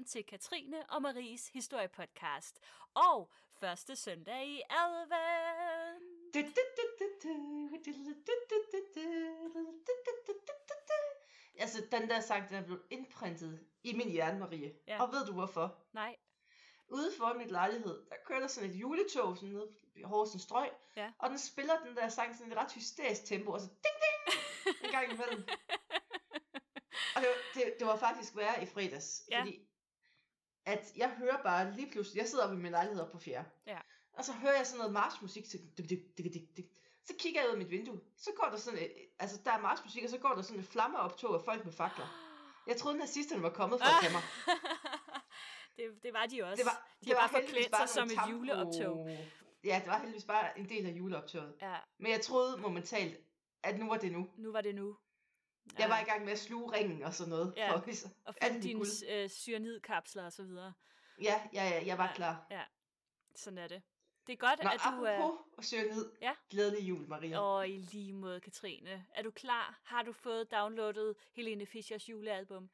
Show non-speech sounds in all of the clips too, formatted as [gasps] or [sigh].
velkommen til Katrine og Maries historiepodcast. Og første søndag i advent. Altså, den der sang, den er blevet indprintet i min hjerne, Marie. Ja. Og ved du hvorfor? Nej, Ude for mit lejlighed, der kører der sådan et juletog sådan ned i Horsens Strøg, Ja. og den spiller den der sang sådan i et ret hysterisk tempo, og så ding ding, en gang imellem. Og det, var- det, det var faktisk værre i fredags, Ja. fordi at jeg hører bare lige pludselig, jeg sidder oppe i min lejlighed oppe på fjerde, Ja. og så hører jeg sådan noget marchmusik, så, så kigger jeg ud af mit vindue, så går der sådan et, altså der er marchmusik, og så går der sådan et flammeoptog af folk med fakler. [gasps] Jeg troede nazisterne var kommet for at tage mig. [laughs] det, det var de også. Det var, de har bare heldigvis forklædt sig som et juleoptog. Ja, det var heldigvis bare en del af juleoptoget. Ja, Men jeg troede momentant, at nu var det nu. nu var det nu. Jeg var i gang med at sluge ringen og sådan noget. Ja, For, Og finde dine øh, cyanidkapsler og så videre. Ja, ja, ja, jeg var klar. Ja, sådan er det. Det er godt, Nå, at du er... og cyanid. Ja. Glædelig jul, Maria. Og i lige måde, Katrine. Er du klar? Har du fået downloadet Helene Fischers julealbum?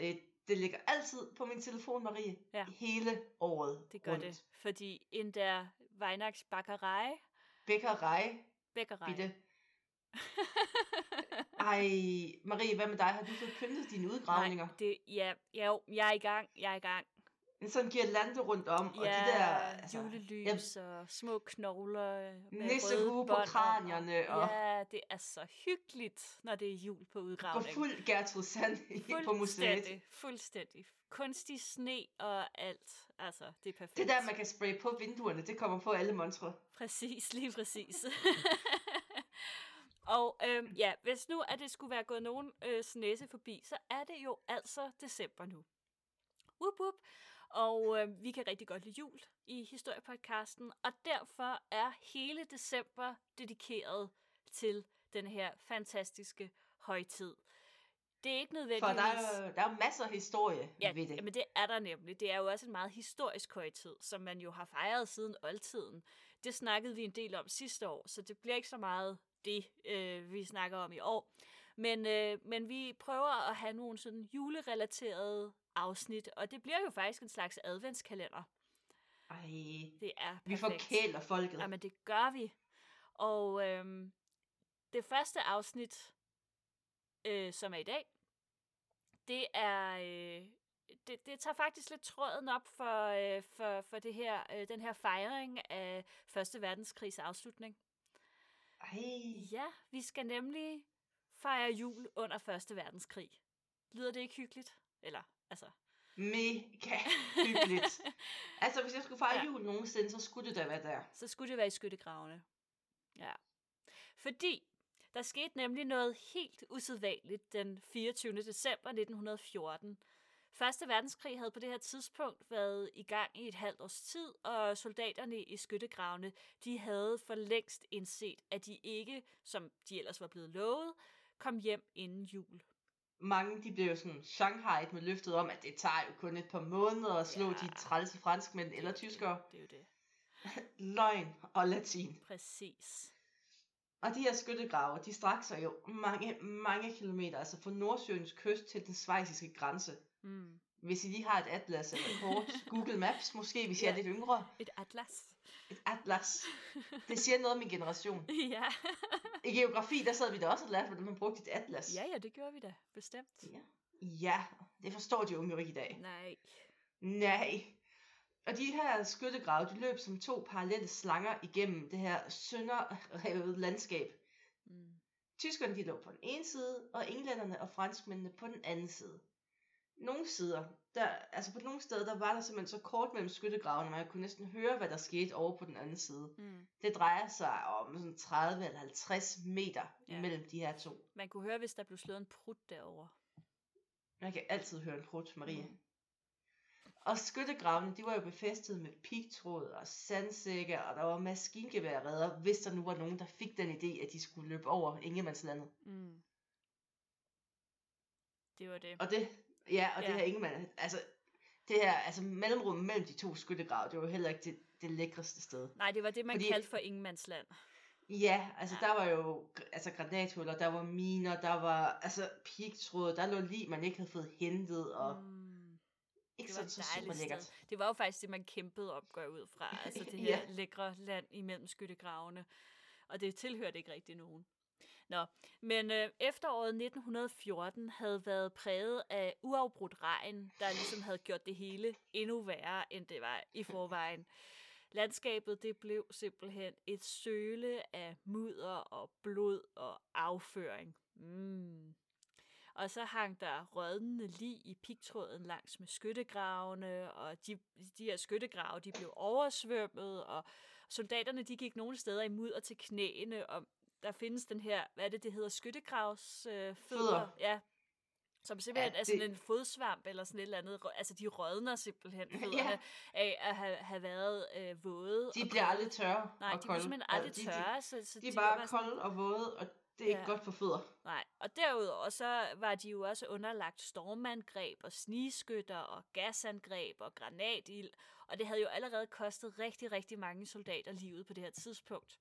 Øh, det ligger altid på min telefon, Marie. Ja. Hele året Det gør rundt. det. Fordi en der Weihnachts Bakkerei, Bækkerej, Bækkerei, bitte. [laughs] Ej, Marie, hvad med dig? Har du fået pyntet dine udgravninger? Nej, det, ja, ja, jo, jeg er i gang, jeg er i gang. En sådan girlande rundt om, og ja, de der... Altså, julelys og små knogler med Nissehue på kranierne, og- Ja, det er så hyggeligt, når det er jul på udgravning. fuld Gertrud Sand på museet. Fuldstændig, fuldstændig. Kunstig sne og alt. Altså, det er perfekt. Det der, man kan spraye på vinduerne, det kommer på alle montre. Præcis, lige præcis. [laughs] og øhm, ja, hvis nu at det skulle være gået nogen øh, næse forbi, så er det jo altså december nu. Whoop, whoop. Og øh, vi kan rigtig godt lide jul i historiepodcasten, og derfor er hele december dedikeret til den her fantastiske højtid. Det er ikke For nødvendigvis... der er, jo- der er masser af historie Ja, ved det. men det er der nemlig. Det er jo også en meget historisk højtid, som man jo har fejret siden oldtiden. Det snakkede vi en del om sidste år, så det bliver ikke så meget det, øh, vi snakker om i år. Men, øh, men vi prøver at have nogle sådan julerelaterede afsnit, og det bliver jo faktisk en slags adventskalender. Ej, Det er vi perfekt. forkæler folket. Jamen, det gør vi. Og øhm, det første afsnit, øh, som er i dag, det er... Øh, det, det tager faktisk lidt tråden op for, øh, for, for det her, øh, den her fejring af Første Verdenskrigs afslutning. Ej, Ja, vi skal nemlig fejre jul under Første Verdenskrig. Lyder det ikke hyggeligt? Eller, altså... mega hyggeligt. [laughs] altså, hvis jeg skulle fejre Ja. jul nogensinde, så skulle det da være der. så skulle det være i skyttegravene. Ja. Fordi der skete nemlig noget helt usædvanligt den 24. december 1914. Første verdenskrig havde på det her tidspunkt været i gang i et halvt års tid, og soldaterne i skyttegravene, de havde for længst indset, at de ikke, som de ellers var blevet lovet, kom hjem inden jul. Mange de blev jo sådan Shanghai med løftet om, at det tager jo kun et par måneder at slå Ja. de trælse franskmænd eller tyskere. Det er jo det. [laughs] Løgn og latin. Præcis. Og de her skyttegrave, de strækker sig jo mange, mange kilometer, altså fra Nordsøens kyst til den svejsiske grænse. Mm. Hvis I lige har et atlas eller et kort, [laughs] Google Maps måske, hvis Ja. er lidt yngre, Et atlas. et atlas. Det siger noget om min generation. [laughs] ja. I geografi, der sad vi da også og lærte, hvordan man brugte et atlas. ja, ja, det gjorde vi da, bestemt. ja. Ja, det forstår de unge i dag. Nej. Nej. Og de her skyttegrave, de løb som to parallelle slanger igennem det her sønderrevet landskab. Mm. Tyskerne de lå på den ene side, og englænderne og franskmændene på den anden side. Nogle sider, der, altså på nogle steder, der var der simpelthen så kort mellem skyttegravene, man kunne næsten høre, hvad der skete over på den anden side. Mm. Det drejer sig om sådan 30 eller 50 meter Ja. mellem de her to. Man kunne høre, hvis der blev slået en prut derovre. Man kan altid høre en prut, Marie. Mm. Og skyttegravene, de var jo befæstet med pigtråd og sandsække, og der var maskingeværredder, hvis der nu var nogen, der fik den idé, at de skulle løbe over Ingemandslandet. Mm. Det var det. Og det, ja, og Ja. det her Ingemann, altså, det her, altså mellemrummet mellem de to skyttegrave, det var jo heller ikke det, det lækreste sted. Nej, det var det, man Fordi- kaldte for Ingemandsland. Ja, altså Ja. der var jo altså granathuller, der var miner, der var altså pigtråd, der lå lige, man ikke havde fået hentet, og mm. Ikke det så, var så dejligt super lækkert. sted. Det var jo faktisk det, man kæmpede op, går ud fra. [laughs] Altså det her Ja. lækre land imellem skyttegravene. Og det tilhørte ikke rigtig nogen. Nå, men øh, efteråret 1914 havde været præget af uafbrudt regn, der ligesom havde gjort det hele endnu værre, end det var i forvejen. Landskabet det blev simpelthen et søle af mudder og blod og afføring. Mm. Og så hang der rådnende lig i pigtråden langs med skyttegravene, og de, de her skyttegrave, de blev oversvømmet, og soldaterne, de gik nogle steder i mudder til knæene, og der findes den her, hvad er det, det hedder, skyttegravs øh, fødder. Fødder. Ja, som simpelthen Ja, er sådan det- en fodsvamp eller sådan et eller andet. Altså, de rådner simpelthen [laughs] Ja. fødderne af at have, have været øh, våde. De bliver aldrig tørre Nej, og de bliver simpelthen Ja, aldrig de- de- tørre. Så, så De er var bare sådan- kolde og våde, og det er ikke Ja. godt for fødder. Nej, og derudover så var de jo også underlagt stormangreb og snigskytter og gasangreb og granatild, og det havde jo allerede kostet rigtig, rigtig mange soldater livet på det her tidspunkt.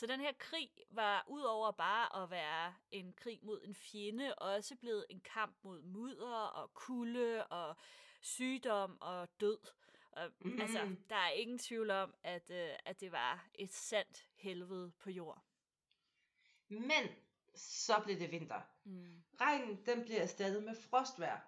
Så den her krig var udover bare at være en krig mod en fjende, også blevet en kamp mod mudder og kulde og sygdom og død. Og, mm. Altså, der er ingen tvivl om, at, øh, at det var et sandt helvede på jord. Men så blev det vinter. Mm. Regnen den blev erstattet med frostvejr,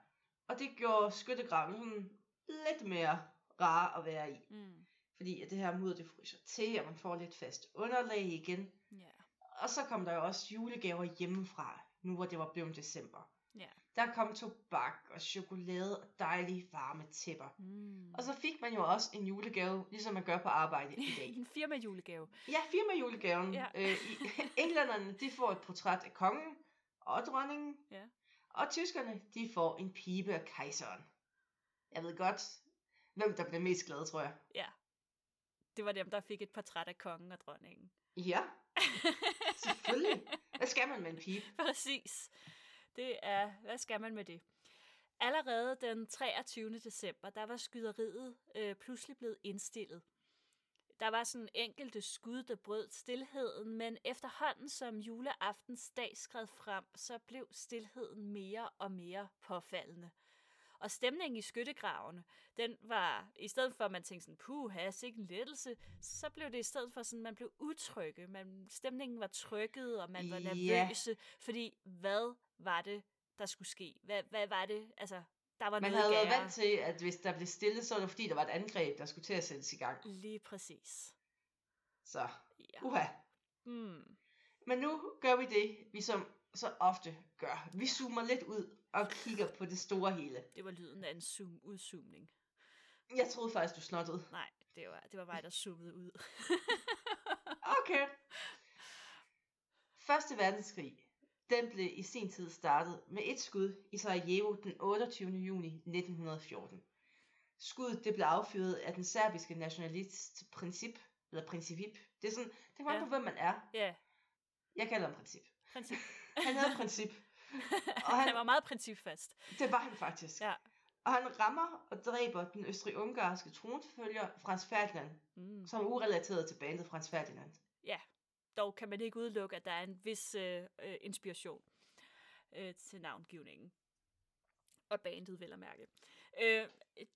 og det gjorde skyttegraven lidt mere rar at være i. Mm. Fordi at det her mudder det fryser til, og man får lidt fast underlag igen. Ja. Og så kom der jo også julegaver hjemmefra, nu hvor det var blevet december. Ja. Der kom tobak og chokolade og dejlige varme tæpper. Mm. Og så fik man jo også en julegave, ligesom man gør på arbejde i dag. [laughs] en firma julegave. Ja, firma julegaven. Ja. Øh, i, [laughs] englænderne, de får et portræt af kongen og dronningen. Ja. Og tyskerne, de får en pibe af kejseren. Jeg ved godt, hvem der blev mest glad, tror jeg. Ja. Det var dem, der fik et portræt af kongen og dronningen. Ja, [laughs] selvfølgelig. Hvad skal man med en pibe? Præcis. Det er, hvad skal man med det? Allerede den 23. december, der var skyderiet øh, pludselig blevet indstillet. Der var sådan enkelte skud, der brød stillheden, men efterhånden som juleaftens dag skred frem, så blev stillheden mere og mere påfaldende. Og stemningen i skyttegravene, den var, i stedet for at man tænkte sådan, puha, sikke en lettelse, så blev det i stedet for sådan, man blev utrygge, man, stemningen var trykket, og man var nervøse, fordi hvad var det, der skulle ske? Hvad, hvad var det, altså, der var Man noget havde været gære. vant til, at hvis der blev stille, så var det fordi, der var et angreb, der skulle til at sættes i gang. Lige præcis. Så, Ja. uha. Mm. Men nu gør vi det, vi som så ofte gør. Vi zoomer lidt ud og kigger på det store hele. Det var lyden af en zoom udzoomning. Jeg troede faktisk, du snottede. Nej, det var, det var mig, der zoomede ud. [laughs] Okay. Første verdenskrig, den blev i sin tid startet med et skud i Sarajevo den 28. juni 1914. Skuddet det blev affyret af den serbiske nationalist Princip, eller Principip. Det er sådan, det kommer Ja. på, hvem man er. ja, Jeg kalder ham Princip. princip. Han havde Princip. [laughs] Og han- han var meget principfast. Det var han faktisk. Ja. Og han rammer og dræber den østrig-ungarske tronfølger Frans Ferdinand, Mm. som er urelateret til bandet Frans Ferdinand. Dog kan man ikke udelukke, at der er en vis øh, øh, inspiration øh, til navngivningen. Og bandet vel at mærke. Øh,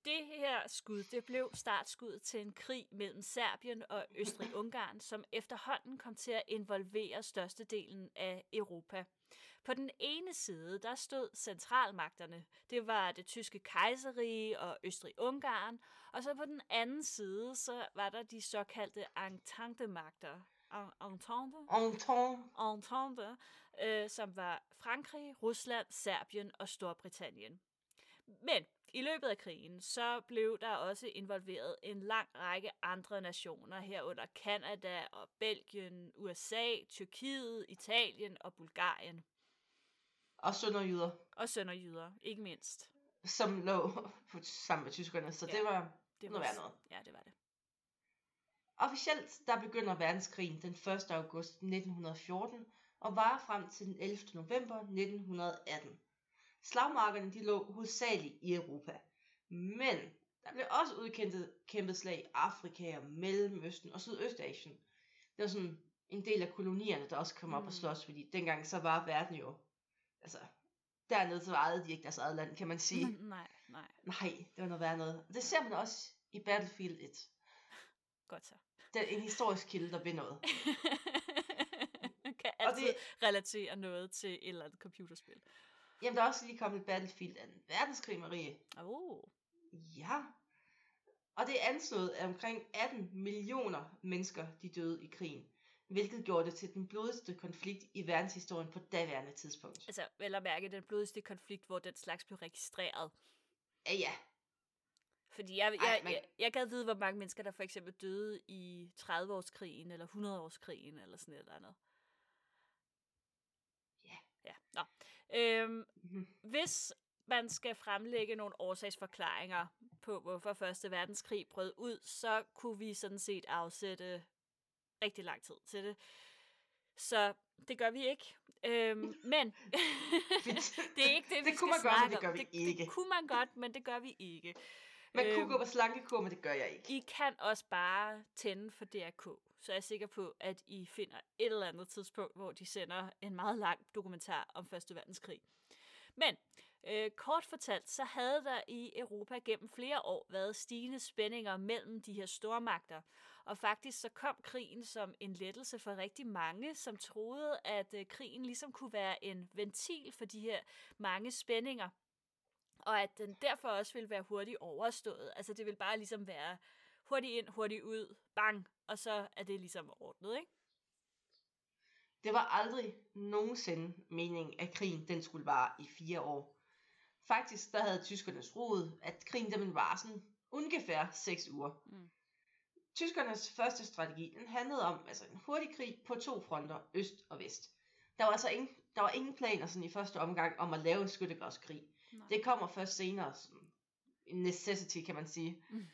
det her skud, det blev startskuddet til en krig mellem Serbien og [laughs] Østrig-Ungarn, som efterhånden kom til at involvere størstedelen af Europa. På den ene side, der stod centralmagterne. Det var det tyske kejserige og Østrig-Ungarn. Og så på den anden side, så var der de såkaldte entente-magter. En- Entente? Entente. Entente, øh, som var Frankrig, Rusland, Serbien og Storbritannien. Men i løbet af krigen, så blev der også involveret en lang række andre nationer, herunder Kanada og Belgien, USA, Tyrkiet, Italien og Bulgarien. Og sønderjyder, Og sønderjyder, ikke mindst. som lå på- sammen med tyskerne, så Ja. det var Det noget værd noget. Ja, det var det. Officielt der begynder verdenskrigen den 1. august 1914 og varer frem til den 11. november 1918. Slagmarkerne de lå hovedsageligt i Europa, men der blev også udkæmpet kæmpet slag i Afrika og Mellemøsten og Sydøstasien. Det var sådan en del af kolonierne, der også kom op Mm. og slås, fordi dengang så var verden jo, altså dernede så ejede de ikke deres eget land, kan man sige. [laughs] Nej. Nej, Nej, det var noget værd noget. Det ser man også i Battlefield 1. godt så. Det er en historisk kilde, der ved noget. [laughs] kan Og altid det- relatere noget til et eller andet computerspil. Jamen, der er også lige kommet et Battlefield 2. verdenskrig, Marie. Oh. Ja. Og det er anslået, at omkring 18 millioner mennesker, de døde i krigen. Hvilket gjorde det til den blodigste konflikt i verdenshistorien på daværende tidspunkt. Altså, vel at mærke den blodigste konflikt, hvor den slags blev registreret. Ja, ja. Fordi jeg, Ej, jeg, men- jeg, jeg gad vide, hvor mange mennesker, der for eksempel døde i 30-årskrigen, eller 100-årskrigen, eller sådan et eller andet. Ja. Ja, nå. Øhm, Mhm. hvis man skal fremlægge nogle årsagsforklaringer på, hvorfor Første Verdenskrig brød ud, så kunne vi sådan set afsætte rigtig lang tid til det. Så det gør vi ikke. Øhm, men [laughs] [laughs] det er ikke det, vi Det kunne man godt, men det gør vi det, ikke. Det kunne man godt, men det gør vi ikke. Man kunne Øhm, gå på slankekur, men det gør jeg ikke. I kan også bare tænde for DRK, så er jeg sikker på, at I finder et eller andet tidspunkt, hvor de sender en meget lang dokumentar om Første Verdenskrig. Men øh, kort fortalt, så havde der i Europa gennem flere år været stigende spændinger mellem de her stormagter. Og faktisk så kom krigen som en lettelse for rigtig mange, som troede, at øh, krigen ligesom kunne være en ventil for de her mange spændinger og at den derfor også vil være hurtigt overstået. Altså det vil bare ligesom være hurtigt ind, hurtigt ud, bang, og så er det ligesom ordnet, ikke? Det var aldrig nogensinde meningen, at krigen den skulle vare i fire år. Faktisk der havde tyskerne troet, at krigen den ville vare sådan ungefær 6 uger. Mm. Tyskernes første strategi den handlede om altså en hurtig krig på to fronter, øst og vest. Der var altså ingen, der var ingen planer sådan i første omgang om at lave skyttegravskrig. Nej. Det kommer først senere, som en necessity kan man sige. Mm.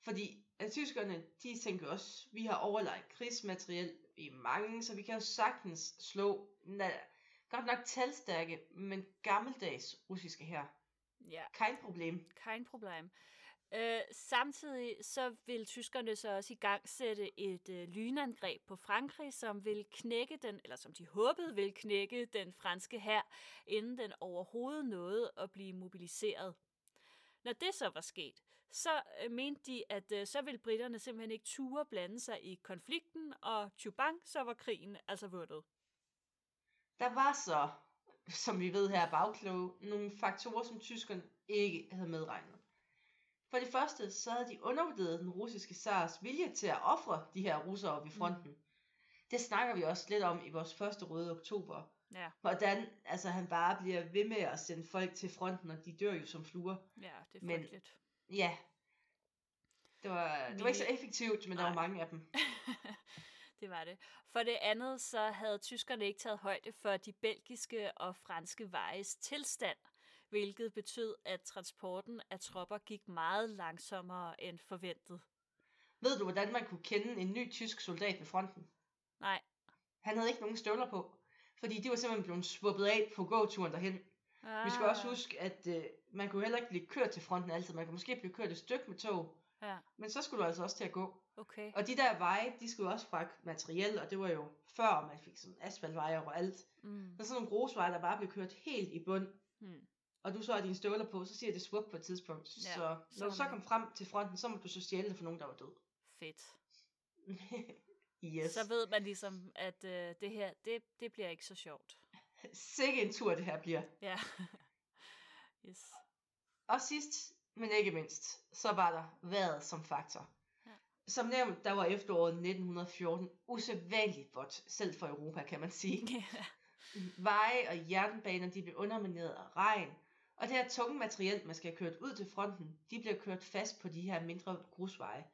Fordi at tyskerne, de tænker også, vi har overlagt krigsmateriel i mange, så vi kan jo sagtens slå, na, godt nok talstærke, men gammeldags russiske her. Ja, Kein problem. kein problem. Øh, samtidig så vil tyskerne så også i gang sætte et øh, lynangreb på Frankrig, som vil knække den, eller som de håbede vil knække den franske hær, inden den overhovedet nåede at blive mobiliseret. Når det så var sket, så øh, mente de, at øh, så ville britterne simpelthen ikke ture blande sig i konflikten, og tjubang, så var krigen altså vundet. Der var så, som vi ved her bagklog, nogle faktorer, som tyskerne ikke havde medregnet. For det første, så havde de undervurderet den russiske zars vilje til at ofre de her russere ved fronten. Mm. Det snakker vi også lidt om i vores første røde oktober. Ja, Hvordan altså, han bare bliver ved med at sende folk til fronten, og de dør jo som fluer. ja, det er Men- frygteligt. Ja. Det var, det var ikke så effektivt, men der var Nej. mange af dem. [laughs] det var det. For det andet, så havde tyskerne ikke taget højde for de belgiske og franske vejes tilstand, hvilket betød, at transporten af tropper gik meget langsommere end forventet. Ved du, hvordan man kunne kende en ny tysk soldat ved fronten? Nej. Han havde ikke nogen støvler på, fordi de var simpelthen blevet svuppet af på gåturen derhen. Ah, Vi skal også huske, at øh, man kunne heller ikke blive kørt til fronten altid. Man kunne måske blive kørt et stykke med tog, Ja, men så skulle du altså også til at gå. okay. Og de der veje, de skulle også fragte materiel, og det var jo før man fik sådan asfaltveje overalt. Mm. Er sådan nogle grusveje, der bare blev kørt helt i bund, Hmm. Og du så har dine støvler på, så siger det svup på et tidspunkt. Ja, så så når du så kom frem til fronten, så må du så stjæle det for nogen, der var død. Fedt. [laughs] yes. Så ved man ligesom, at øh, det her, det, det bliver ikke så sjovt. [laughs] Sikke en tur, det her bliver. Ja. [laughs] yes. Og sidst, men ikke mindst, så var der vejret som faktor. Ja. Som nævnt, der var efteråret 1914 usædvanligt godt, selv for Europa, kan man sige. Ja. Veje og jernbaner, de blev undermineret af regn, og det her tunge materiel, man skal have kørt ud til fronten, de blev kørt fast på de her mindre grusveje.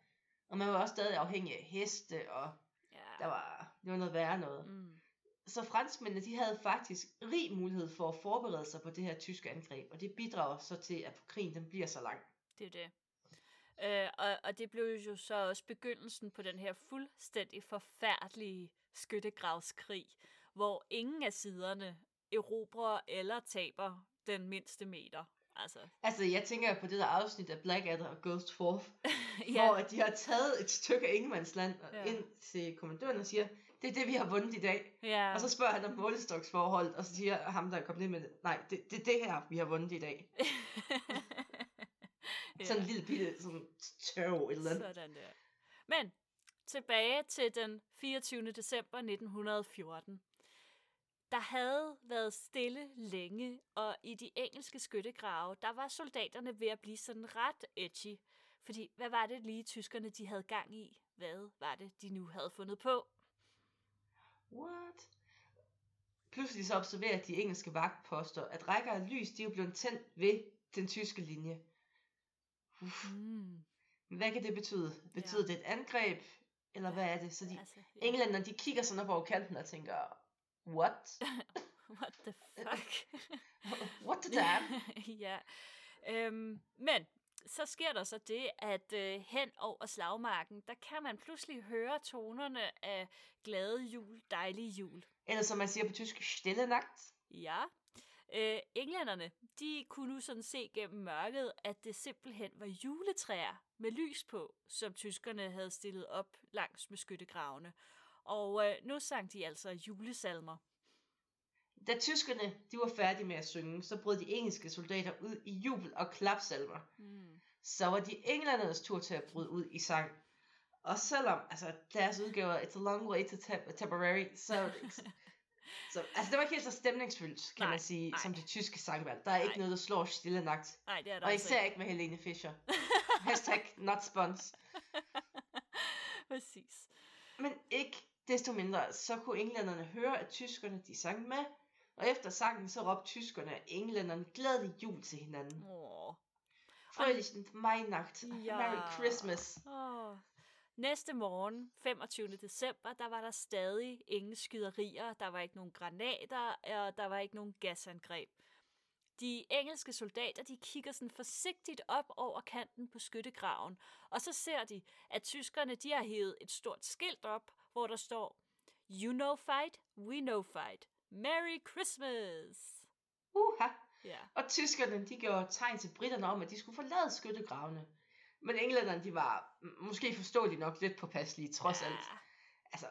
Og man var også stadig afhængig af heste, og ja. der var, det var noget værre noget. Mm. Så franskmændene, de havde faktisk rig mulighed for at forberede sig på det her tyske angreb, og det bidrager så til, at krigen den bliver så lang. Det er det. Øh, og, og det blev jo så også begyndelsen på den her fuldstændig forfærdelige skyttegravskrig, hvor ingen af siderne erobrer eller taber den mindste meter. Altså, Altså, jeg tænker på det der afsnit af Blackadder og Ghost Forth, ja. [laughs] ja, hvor at de har taget et stykke af ingenmandsland Ja. ja. ind til kommandøren og siger, det er det, vi har vundet i dag. ja, Og så spørger han om målestoksforholdet, og så siger ham, der er kommet ind med det, nej, det, det er det her, vi har vundet i dag. [laughs] Sådan en lille bitte sådan tørv eller andet. Sådan der. Men tilbage til den 24. december 1914. Der havde været stille længe, og i de engelske skyttegrave, der var soldaterne ved at blive sådan ret edgy. Fordi, hvad var det lige tyskerne, de havde gang i? Hvad var det, de nu havde fundet på? What? Pludselig så observerer de engelske vagtposter, at rækker af lys, de er blevet tændt ved den tyske linje. Uff. Mm. Hvad kan det betyde? Betyder Ja. det et angreb? Eller hvad er det? Så de Altså, ja. englænderne, de kigger sådan op over kanten og tænker, what? [laughs] What the fuck? [laughs] what the damn? [laughs] ja. Øhm, men så sker der så det, at øh, hen over slagmarken, der kan man pludselig høre tonerne af glade jul, dejlige jul. Eller som man siger på tysk, stille nagt. Ja. Øh, englænderne, de kunne nu sådan se gennem mørket, at det simpelthen var juletræer med lys på, som tyskerne havde stillet op langs med skyttegravene. Og øh, nu sang de altså julesalmer. Da tyskerne de var færdige med at synge, så brød de engelske soldater ud i jubel og klapsalver. Mm. Så var de englændernes tur til at bryde ud i sang. Og selvom altså, deres udgave er It's a Long Way to Tipperary, så, ikke så, [laughs] så altså, det var ikke helt så stemningsfyldt, kan Nej, man sige, nej. som det tyske sangvalg. Der er ikke Nej. noget, der slår stille nagt. Nej, det er der Og altså især ikke med Helene Fischer. [laughs] Hashtag not spons. Præcis. Men ikke desto mindre, så kunne englænderne høre, at tyskerne de sang med. Og efter sangen, så råbte tyskerne og englænderne glædelig jul til hinanden. Åh. Frøhlichen Weihnacht. Ja. Merry Christmas. Åh. Næste morgen, 25. december, der var der stadig ingen skyderier, der var ikke nogen granater, og der var ikke nogen gasangreb. De engelske soldater, de kigger sådan forsigtigt op over kanten på skyttegraven, og så ser de, at tyskerne, de har hævet et stort skilt op, hvor der står, You know fight, we know fight. Merry Christmas! Uha. Ja, Og tyskerne, de gjorde tegn til britterne om, at de skulle forlade skyttegravene. Men englænderne, de var måske forståeligt nok lidt påpasselige, trods ja. alt. Altså,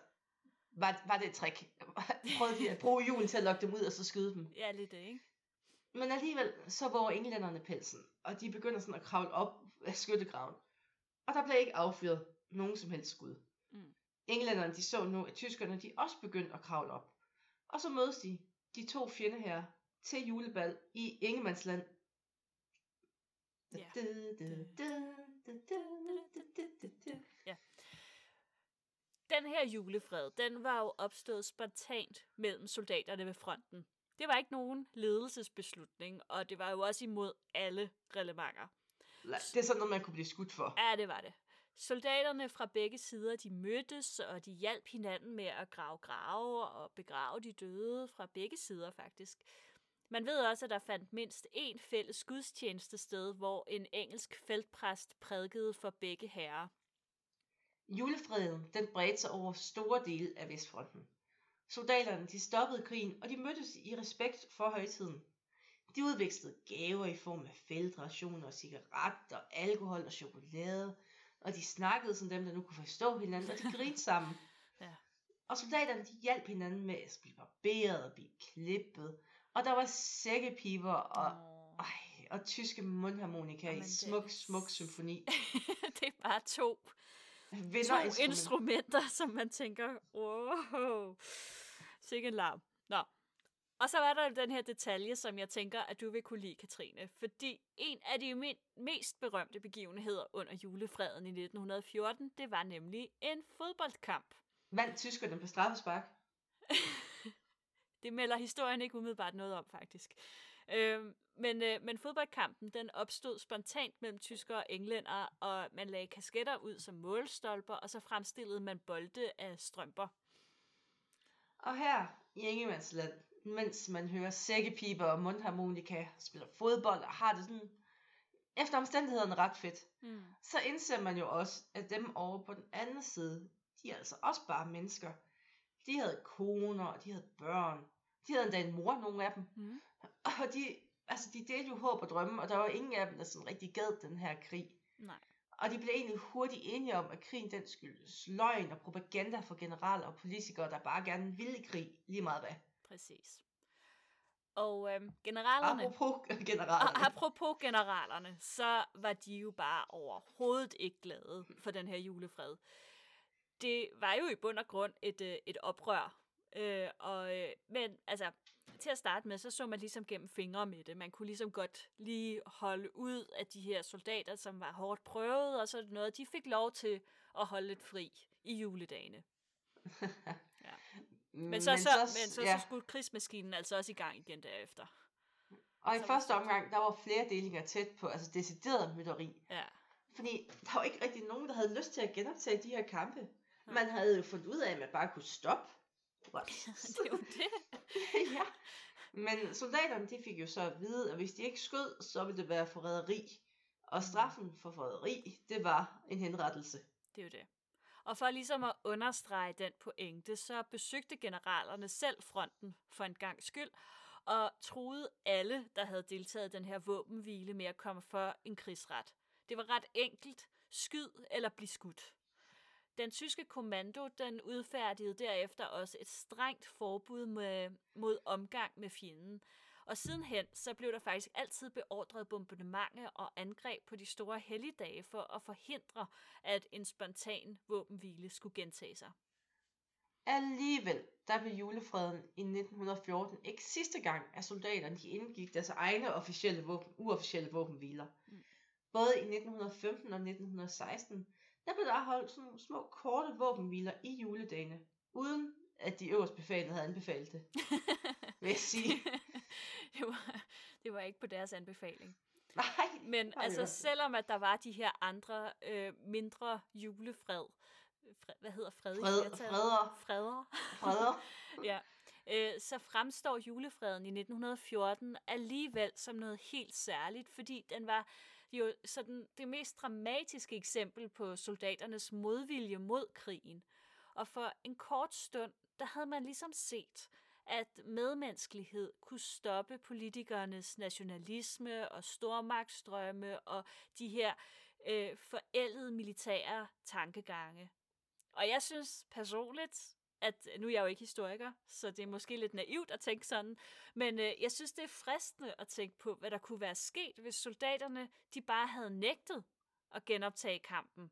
var, var det et trick? [laughs] Prøvede de at bruge julen til at lokke dem ud og så skyde dem? Ja, lidt det, ikke? Men alligevel, så våger englænderne pelsen, og de begynder sådan at kravle op af skyttegraven. Og der blev ikke affyret nogen som helst skud. Mm. Englænderne, de så nu, at tyskerne, de også begyndte at kravle op. Og så mødes de, de to fjender her, til julebal i Ingemandsland. Ja. Den her julefred, den var jo opstået spontant mellem soldaterne ved fronten. Det var ikke nogen ledelsesbeslutning, og det var jo også imod alle reglementer. Det er sådan noget, man kunne blive skudt for. Ja, det var det. Soldaterne fra begge sider, de mødtes, og de hjalp hinanden med at grave grave og begrave de døde fra begge sider faktisk. Man ved også, at der fandt mindst én fælles gudstjeneste sted, hvor en engelsk feltpræst prædikede for begge herrer. Julefreden, den bredte sig over store dele af Vestfronten. Soldaterne, de stoppede krigen, og de mødtes i respekt for højtiden. De udvekslede gaver i form af feltrationer, cigaretter, alkohol og chokolade, og de snakkede som dem, der nu kunne forstå hinanden, og de grinede sammen. [laughs] Ja. Og soldaterne, de hjalp hinanden med at blive barberet og blive klippet, og der var sækkepiber og, Åh. ej, og tyske mundharmonika i Jamen, det smuk, smuk symfoni. [laughs] det er bare to, to instrumenter, som man tænker, wow, sikke en larm. Nå. Og så var der den her detalje, som jeg tænker, at du vil kunne lide, Katrine. Fordi en af de me- mest berømte begivenheder under julefreden i 1914, det var nemlig en fodboldkamp. Vandt tyskerne på straffespark? [laughs] Det melder historien ikke umiddelbart noget om, faktisk. Øhm, men, øh, men fodboldkampen, den opstod spontant mellem tyskere og englænder, og man lagde kasketter ud som målstolper, og så fremstillede man bolde af strømper. Og her i Ingemandsland, mens man hører sækkepiber og mundharmonika, spiller fodbold og har det sådan efter omstændighederne ret fedt, Mm. så indser man jo også, at dem over på den anden side, de er altså også bare mennesker. De havde koner, og de havde børn. De havde endda en mor, nogle af dem. Mm. Og de, altså, de delte jo håb og drømme, og der var ingen af dem, der sådan rigtig gad den her krig. Nej. Og de blev egentlig hurtigt enige om, at krigen den skyldes løgn og propaganda for generaler og politikere, der bare gerne ville krig, lige meget hvad. Præcis. Og øhm, generalerne... Apropos [laughs] generalerne. Apropos generalerne, så var de jo bare overhovedet ikke glade for den her julefred. Det var jo i bund og grund et, øh, et oprør. Øh, og, øh, men altså, til at starte med, så så man ligesom gennem fingre med det. Man kunne ligesom godt lige holde ud af de her soldater, som var hårdt prøvet, og så noget. De fik lov til at holde lidt fri i juledagene. [laughs] Ja. Men så, men så, men så, ja. så skulle krigsmaskinen altså også i gang igen derefter. Og i så første omgang, der var flere delinger tæt på, altså decideret mytteri. Ja. Fordi der var ikke rigtig nogen, der havde lyst til at genoptage de her kampe. Ja. Man havde jo fundet ud af, at man bare kunne stoppe. [laughs] det er jo det. [laughs] ja. Men soldaterne, de fik jo så at vide, at hvis de ikke skød, så ville det være forræderi. Og mm. straffen for forræderi, det var en henrettelse. Det er jo det. Og for ligesom at understrege den pointe, så besøgte generalerne selv fronten for en gang skyld, og troede alle, der havde deltaget i den her våbenhvile med at komme for en krigsret. Det var ret enkelt. Skyd eller bliv skudt. Den tyske kommando den udfærdigede derefter også et strengt forbud med, mod omgang med fjenden. Og sidenhen så blev der faktisk altid beordret bombardementer og angreb på de store helligdage for at forhindre, at en spontan våbenhvile skulle gentage sig. Alligevel, der blev julefreden i 1914 ikke sidste gang, at soldaterne de indgik deres egne officielle våben, uofficielle våbenhviler. Mm. Både i 1915 og 1916, der blev der holdt sådan små korte våbenhviler i juledagene, uden at de øverst befalede havde anbefalet det. [laughs] vil jeg sige. [laughs] det, var, det var ikke på deres anbefaling. Nej. Men altså, selvom at der var de her andre øh, mindre julefred, fred, hvad hedder fred? Fred, freder. Freder. Freder. [laughs] ja. Øh, så fremstår julefreden i 1914 alligevel som noget helt særligt, fordi den var jo sådan det mest dramatiske eksempel på soldaternes modvilje mod krigen. Og for en kort stund, der havde man ligesom set, at medmenneskelighed kunne stoppe politikernes nationalisme og stormagtstrømme og de her øh, forældede militære tankegange. Og jeg synes personligt, at øh, nu er jeg jo ikke historiker, så det er måske lidt naivt at tænke sådan, men øh, jeg synes, det er fristende at tænke på, hvad der kunne være sket, hvis soldaterne de bare havde nægtet at genoptage kampen.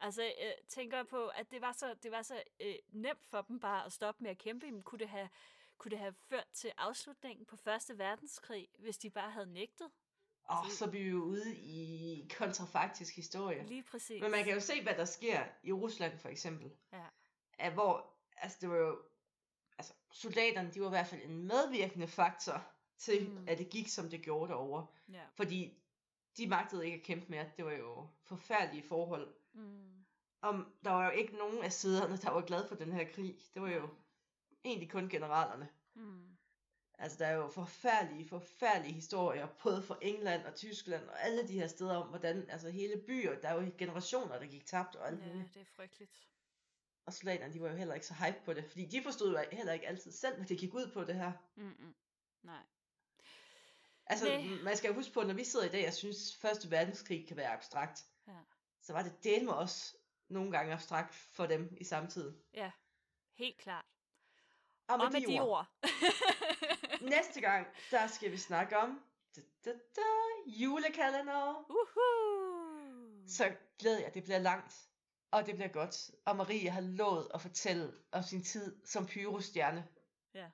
Altså, jeg øh, tænker på, at det var så, det var så øh, nemt for dem bare at stoppe med at kæmpe. Men kunne det have, kunne det have ført til afslutningen på Første Verdenskrig, hvis de bare havde nægtet? Åh, oh, så er vi jo ude i kontrafaktisk historie. Lige præcis. Men man kan jo se, hvad der sker i Rusland for eksempel. Ja. At hvor, altså det var jo, altså soldaterne, de var i hvert fald en medvirkende faktor til, mm. at det gik, som det gjorde derovre. Ja. Fordi de magtede ikke at kæmpe mere. Det var jo forfærdelige forhold. Mm. Om der var jo ikke nogen af siderne, der var glad for den her krig. Det var jo egentlig kun generalerne. Mm. Altså, der er jo forfærdelige, forfærdelige historier, både fra England og Tyskland og alle de her steder om, hvordan altså hele byer, der er jo generationer, der gik tabt og alt Ja, muligt. det er frygteligt. Og soldaterne, de var jo heller ikke så hype på det, fordi de forstod jo heller ikke altid selv, hvad det gik ud på det her. Mm-mm. Nej. Altså, Nej. man skal jo huske på, når vi sidder i dag og synes, Første Verdenskrig kan være abstrakt. Så var det del med os nogle gange abstrakt for dem i samtiden. Ja, helt klart. Og med, Og med de ord. [laughs] Næste gang, der skal vi snakke om da, da, da, julekalender. Uhu! Så glæder jeg, det bliver langt, og det bliver godt. Og Marie har lovet at fortælle om sin tid som pyrostjerne. Ja.